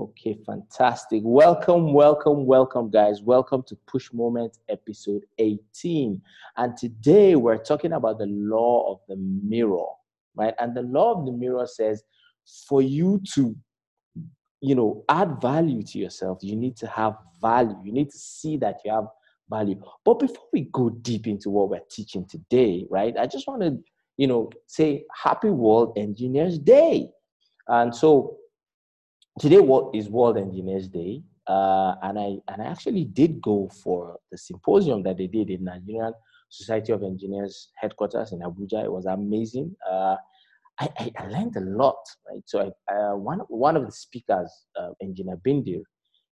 Okay, fantastic. Welcome, welcome, welcome, guys. Welcome to Push Moment episode 18. And today we're talking about the law of the mirror, right? And the law of the mirror says for you to, you know, add value to yourself, you need to have value. You need to see that you have value. But before we go deep into what we're teaching today, right, I just want to, you know, say Happy World Engineers Day. And so today is World Engineers Day, uh, and I and I actually did go for the symposium that they did in Nigerian Society of Engineers headquarters in Abuja. It was amazing. Uh, I, I, I, learned a lot, right? So I, uh, one one of the speakers, uh, Engineer Bindir,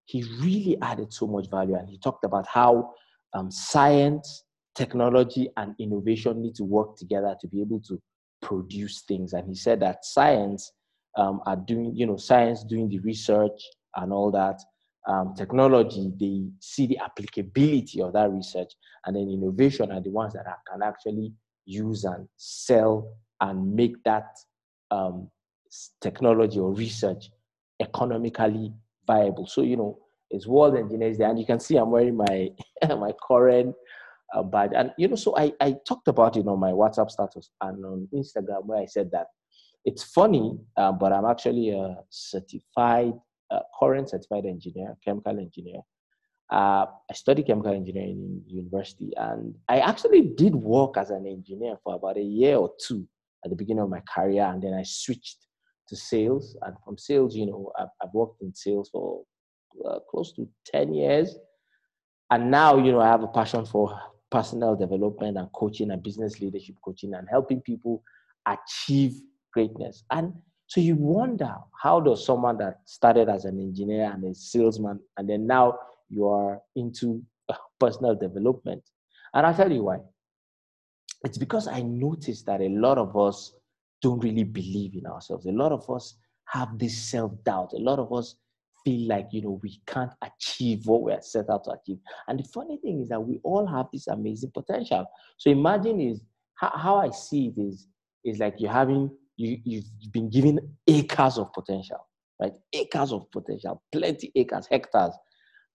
he really added so much value, and he talked about how um, science, technology, and innovation need to work together to be able to produce things. And he said that science um, are doing, you know, science doing the research and all that. Um, technology, they see the applicability of that research, and then innovation are the ones that are, can actually use and sell and make that um, technology or research economically viable. So you know, it's World Engineers Day, and you can see I'm wearing my my COREN uh, badge, and you know, so I I talked about it on my WhatsApp status and on Instagram where I said that it's funny, uh, but I'm actually a certified, uh, COREN certified engineer, chemical engineer. Uh, I studied chemical engineering in university, and I actually did work as an engineer for about a year or two at the beginning of my career, and then I switched to sales. And from sales, you know, I've, I've worked in sales for uh, close to 10 years. And now, you know, I have a passion for personal development and coaching and business leadership coaching and helping people achieve greatness. And so you wonder how does someone that started as an engineer and a salesman, and then now you are into uh, personal development. And I'll tell you why. It's because I noticed that a lot of us don't really believe in ourselves. A lot of us have this self doubt. A lot of us feel like you know we can't achieve what we're set out to achieve. And the funny thing is that we all have this amazing potential. So imagine is how, how I see it is is like you're having you, you've been given acres of potential, right? Acres of potential, plenty acres, hectares,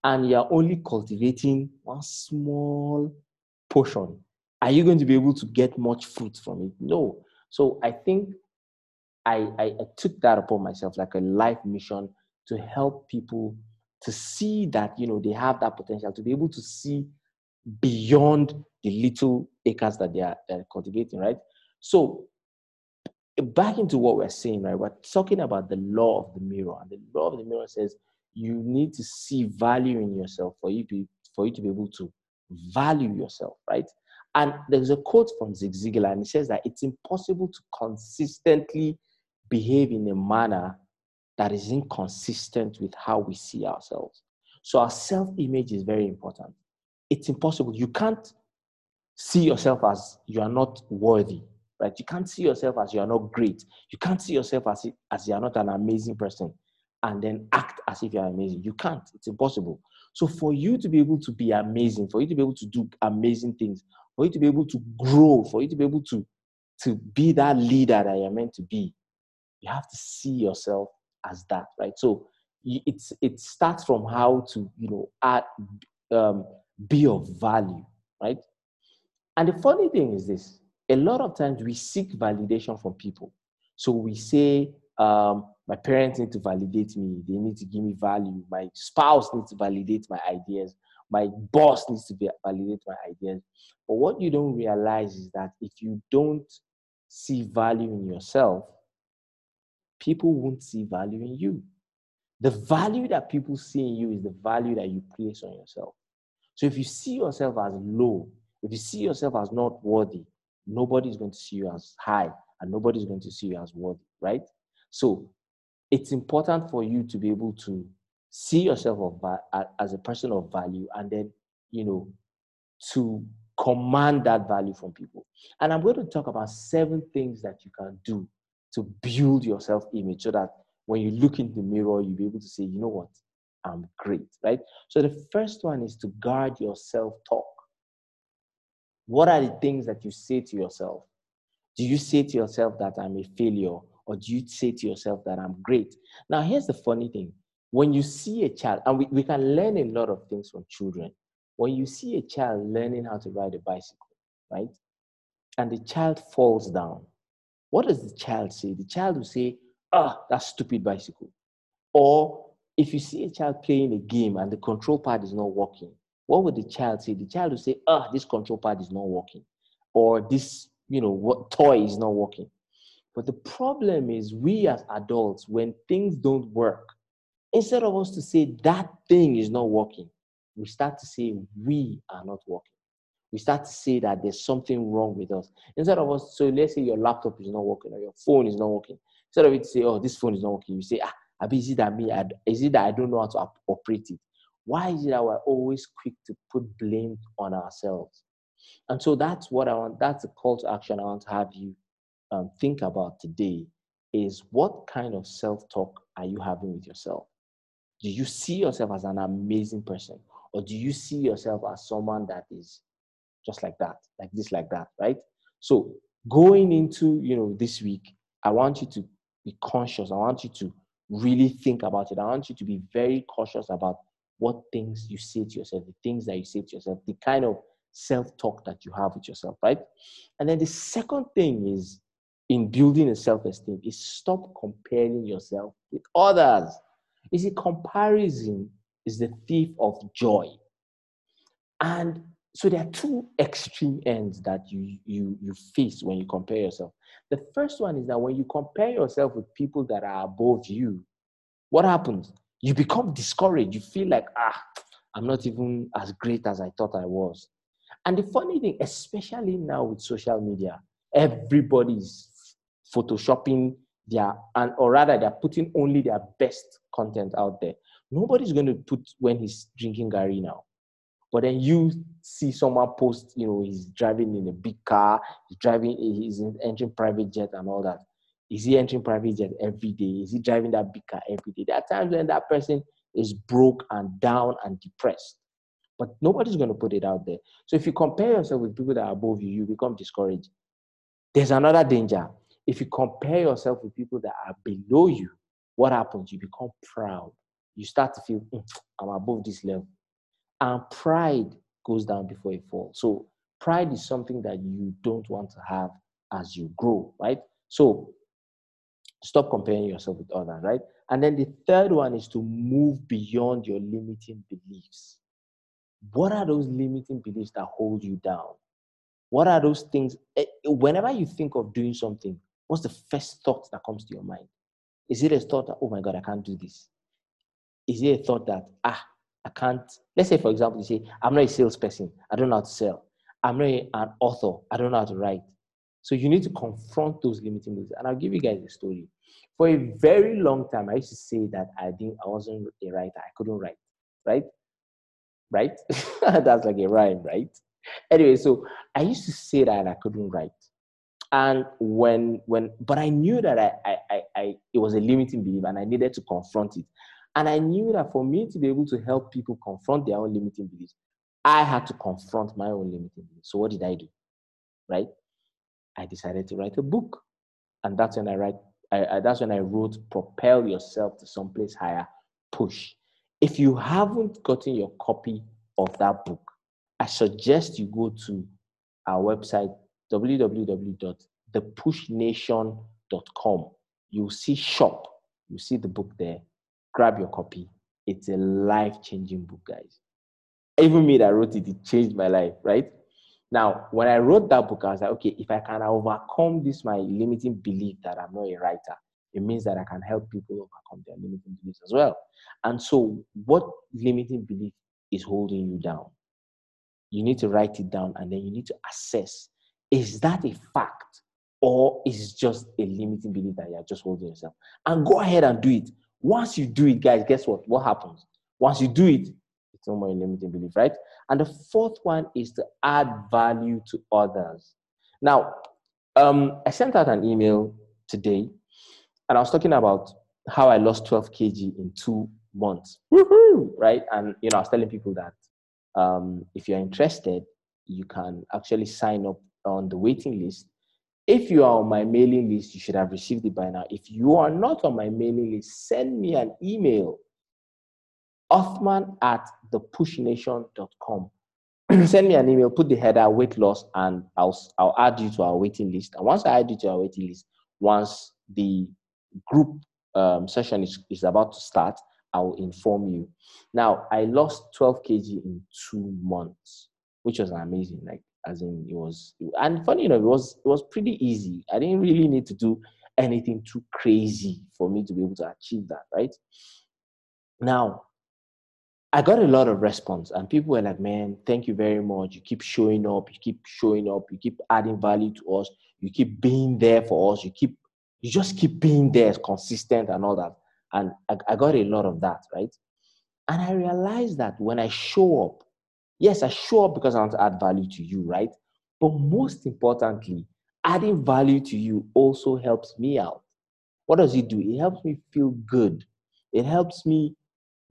and you're only cultivating one small portion. Are you going to be able to get much fruit from it? No. So I think I, I, I took that upon myself like a life mission to help people to see that you know they have that potential to be able to see beyond the little acres that they are, they are cultivating, right? So back into what we're saying, right? We're talking about the law of the mirror. And the law of the mirror says you need to see value in yourself for you to, for you to be able to value yourself, right? And there's a quote from Zig Ziglar, and it says that it's impossible to consistently behave in a manner that is inconsistent with how we see ourselves. So our self-image is very important. It's impossible. You can't see yourself as you are not worthy right? You can't see yourself as you are not great. You can't see yourself as, as you are not an amazing person and then act as if you're amazing. You can't. It's impossible. So for you to be able to be amazing, for you to be able to do amazing things, for you to be able to grow, for you to be able to, to be that leader that you're meant to be, you have to see yourself as that, right? So it's it starts from how to you know add um, be of value, right? And the funny thing is this: a lot of times we seek validation from people. So we say, um, my parents need to validate me. They need to give me value. My spouse needs to validate my ideas. My boss needs to validate my ideas. But what you don't realize is that if you don't see value in yourself, people won't see value in you. The value that people see in you is the value that you place on yourself. So if you see yourself as low, if you see yourself as not worthy, nobody's going to see you as high and nobody's going to see you as worthy, right? So it's important for you to be able to see yourself as a person of value and then, you know, to command that value from people. And I'm going to talk about seven things that you can do to build your self image so that when you look in the mirror, you'll be able to say, you know what, I'm great, right? So the first one is to guard your self talk. What are the things that you say to yourself? Do you say to yourself that I'm a failure? Or do you say to yourself that I'm great? Now, here's the funny thing when you see a child, and we, we can learn a lot of things from children. When you see a child learning how to ride a bicycle, right? And the child falls down, what does the child say? The child will say, ah, that stupid bicycle. Or if you see a child playing a game and the control pad is not working, what would the child say? The child will say, ah, this control pad is not working. Or this, you know, what toy is not working. But the problem is we as adults, when things don't work, instead of us to say that thing is not working, we start to say we are not working. We start to say that there's something wrong with us. Instead of us, so let's say your laptop is not working or your phone is not working. Instead of it to say, oh, this phone is not working, you say, ah, is it that me? Is it that I don't know how to operate it? Why is it that we're always quick to put blame on ourselves? And so that's what I want. That's the call to action I want to have you um, think about today is what kind of self-talk are you having with yourself? Do you see yourself as an amazing person? Or do you see yourself as someone that is just like that, like this, like that, right? So going into, you know, this week, I want you to be conscious. I want you to really think about it. I want you to be very cautious about what things you say to yourself, the things that you say to yourself, the kind of self talk that you have with yourself, right? And then the second thing is in building a self esteem is stop comparing yourself with others. You see, comparison is the thief of joy. And so there are two extreme ends that you, you, you face when you compare yourself. The first one is that when you compare yourself with people that are above you, what happens? You become discouraged. You feel like, ah, I'm not even as great as I thought I was. And the funny thing, especially now with social media, everybody's photoshopping their, and or rather, they're putting only their best content out there. Nobody's going to put when he's drinking garri now. But then you see someone post, you know, he's driving in a big car, he's driving, he's entering private jet and all that. Is he entering private jet every day? Is he driving that big car every day? There are times when that person is broke and down and depressed. But nobody's going to put it out there. So if you compare yourself with people that are above you, you become discouraged. There's another danger. If you compare yourself with people that are below you, what happens? You become proud. You start to feel, mm, I'm above this level. And pride goes down before it falls. So pride is something that you don't want to have as you grow, right? So stop comparing yourself with others, right? And then the third one is to move beyond your limiting beliefs. What are those limiting beliefs that hold you down? What are those things? Eh, whenever you think of doing something, what's the first thought that comes to your mind? Is it a thought that, oh my God, I can't do this? Is it a thought that, ah, I can't. Let's say, for example, you say, I'm not a salesperson. I don't know how to sell. I'm not an author. I don't know how to write. So you need to confront those limiting beliefs. And I'll give you guys a story. For a very long time, I used to say that I didn't, I wasn't a writer. I couldn't write. Right? Right? That's like a rhyme, right? Anyway, so I used to say that I couldn't write. And when when but I knew that I, I, I, I it was a limiting belief and I needed to confront it. And I knew that for me to be able to help people confront their own limiting beliefs, I had to confront my own limiting beliefs. So what did I do? Right? I decided to write a book. And that's when I write, I, I, that's when I wrote Propel Yourself to Someplace Higher, Push. If you haven't gotten your copy of that book, I suggest you go to our website, www.thepushnation.com. You'll see shop. You see the book there grab your copy. It's a life changing book, guys. Even me that wrote it, it changed my life, right? Now, when I wrote that book, I was like, okay, if I can overcome this, my limiting belief that I'm not a writer, it means that I can help people overcome their limiting beliefs as well. And so, what limiting belief is holding you down? You need to write it down and then you need to assess is that a fact or is just a limiting belief that you're just holding yourself? And go ahead and do it. Once you do it, guys, guess what? What happens? Once you do it, it's no more a limiting belief, right? And the fourth one is to add value to others. Now, um, I sent out an email today, and I was talking about how I lost 12 kg in two months. Right? And you know, I was telling people that um, if you're interested, you can actually sign up on the waiting list if you are on my mailing list, you should have received it by now. If you are not on my mailing list, send me an email. Othman at thepushnation.com. Send me an email, put the header weight loss, and I'll, I'll add you to our waiting list. And once I add you to our waiting list, once the group um, session is, is about to start, I will inform you. Now, I lost 12 kg in two months, which was amazing. Like, as in, it was, and funny enough, it was it was pretty easy. I didn't really need to do anything too crazy for me to be able to achieve that, right? Now, I got a lot of response, and people were like, "Man, thank you very much. You keep showing up. You keep showing up. You keep adding value to us. You keep being there for us. You keep, you just keep being there, consistent, and all that." And I, I got a lot of that, right? And I realized that when I show up, yes, I show up because I want to add value to you, right? But most importantly, adding value to you also helps me out. What does it do? It helps me feel good. It helps me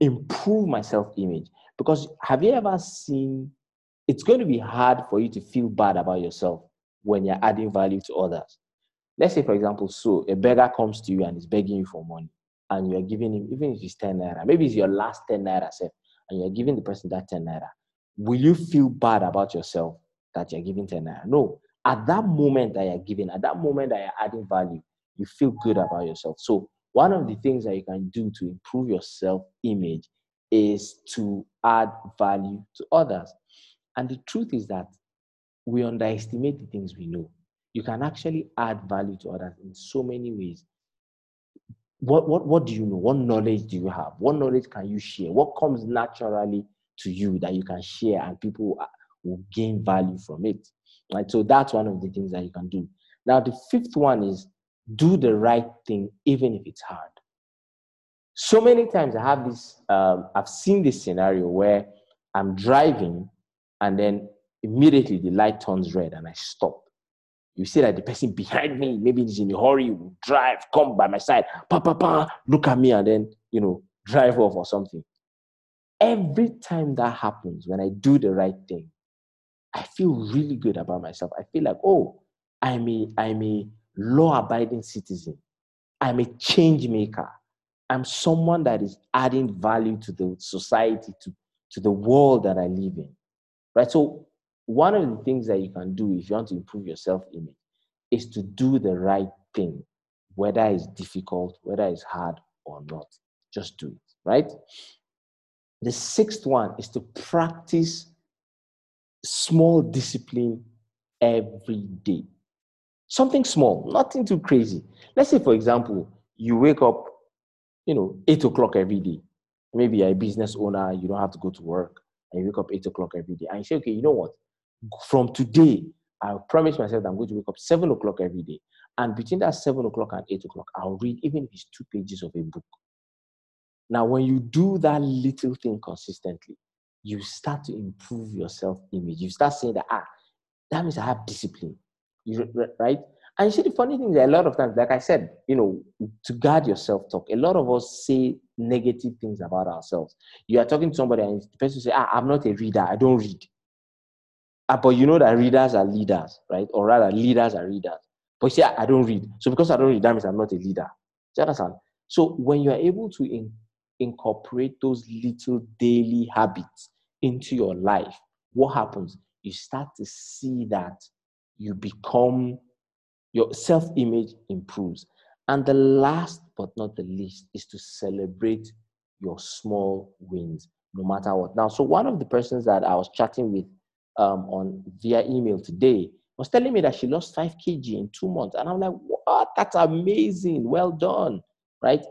improve my self image. Because have you ever seen it's going to be hard for you to feel bad about yourself when you're adding value to others? Let's say, for example, so a beggar comes to you and is begging you for money and you're giving him, even if it's 10 naira, maybe it's your last 10 naira set, and you're giving the person that 10 naira, will you feel bad about yourself that you're giving 10 naira? No. At that moment that you're giving, at that moment that you're adding value, you feel good about yourself. So, one of the things that you can do to improve your self image is to add value to others. And the truth is that we underestimate the things we know. You can actually add value to others in so many ways what, what, what do you know? What knowledge do you have? What knowledge can you share? What comes naturally to you that you can share and people will gain value from it? Right. So that's one of the things that you can do. Now, the fifth one is do the right thing, even if it's hard. So many times I have this, um, I've seen this scenario where I'm driving and then immediately the light turns red and I stop you see that the person behind me, maybe he's in a hurry, will drive, come by my side, pa pa pa, look at me, and then you know, drive off or something. Every time that happens, when I do the right thing, I feel really good about myself. I feel like, oh, I'm a I'm a law-abiding citizen. I'm a change maker. I'm someone that is adding value to the society, to, to the world that I live in. Right. So one of the things that you can do if you want to improve your self image is to do the right thing, whether it's difficult, whether it's hard or not. Just do it, right? The sixth one is to practice small discipline every day. Something small, nothing too crazy. Let's say, for example, you wake up, you know, eight o'clock every day. Maybe you're a business owner, you don't have to go to work, and you wake up eight o'clock every day. And you say, okay, you know what? from today, I promise myself that I'm going to wake up seven o'clock every day. And between that seven o'clock and eight o'clock, I'll read even if it's two pages of a book. Now, when you do that little thing consistently, you start to improve your self image. You start saying that, ah, that means I have discipline. You, right? And you see, the funny thing is a lot of times, like I said, you know, to guard your self talk, a lot of us say negative things about ourselves. You are talking to somebody and the person say, ah, I'm not a reader, I don't read. Uh, but you know that readers are leaders, right? Or rather, leaders are readers. But you see, I, don't read. So because I don't read, that means I'm not a leader. Do you understand? So when you're able to in, incorporate those little daily habits into your life, what happens? You start to see that you become, your self image improves. And the last but not the least is to celebrate your small wins, no matter what. Now, so one of the persons that I was chatting with um, on via email today was telling me that she lost 5 kg in two months. And I'm like, what? That's amazing. Well done. Right.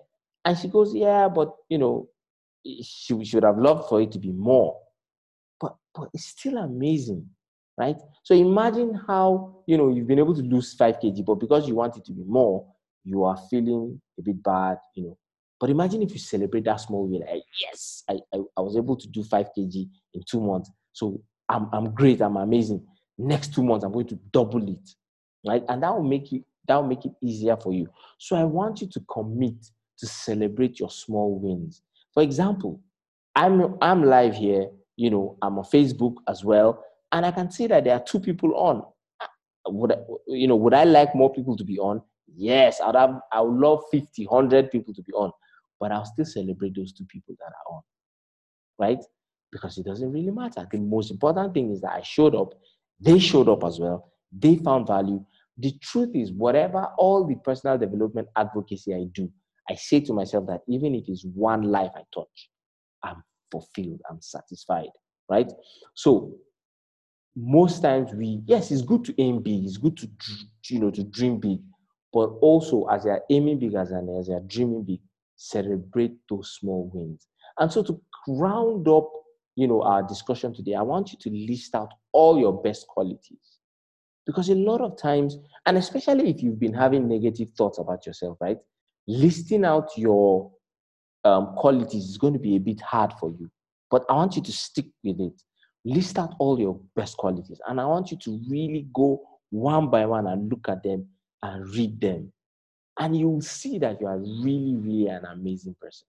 And she goes, yeah, but you know, she should have loved for it to be more. But but it's still amazing. Right. So imagine how, you know, you've been able to lose 5 kg, but because you want it to be more, you are feeling a bit bad, you know. But imagine if you celebrate that small win. Like, yes, I, I, I was able to do 5 kg in two months. So I'm, I'm great, I'm amazing. Next two months, I'm going to double it. Right? And that will make you that will make it easier for you. So I want you to commit to celebrate your small wins. For example, I'm I'm live here, you know, I'm on Facebook as well, and I can see that there are two people on. Uh, would I, you know, would I like more people to be on? Yes, I'd have, I would love 50, 100 people to be on, but I'll still celebrate those two people that are on. right? Because it doesn't really matter. The most important thing is that I showed up, they showed up as well, they found value. The truth is, whatever all the personal development advocacy I do, I say to myself that even if it's one life I touch, I'm fulfilled, I'm satisfied, right? So most times we yes it's good to aim big it's good to you know to dream big but also as you're aiming big as, an, as you're dreaming big celebrate those small wins. And so to round up you know our discussion today i want you to list out all your best qualities. Because a lot of times and especially if you've been having negative thoughts about yourself right listing out your um, qualities is going to be a bit hard for you. But i want you to stick with it list out all your best qualities. And I want you to really go one by one and look at them and read them. And you will see that you are really, really an amazing person.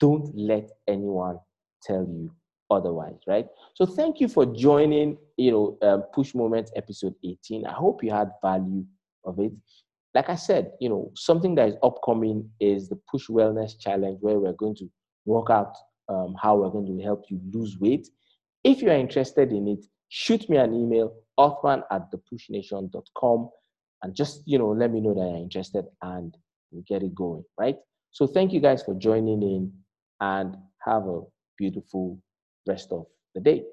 Don't let anyone tell you otherwise, right? So thank you for joining, you know, um, Push Moments episode 18. I hope you had value of it. Like I said, you know, something that is upcoming is the Push Wellness Challenge, where we're going to work out um, how we're going to help you lose weight. If you are interested in it, shoot me an email, othman at thepushnation.com, and just, you know, let me know that you're interested and we get it going, right? So thank you guys for joining in and have a beautiful rest of the day.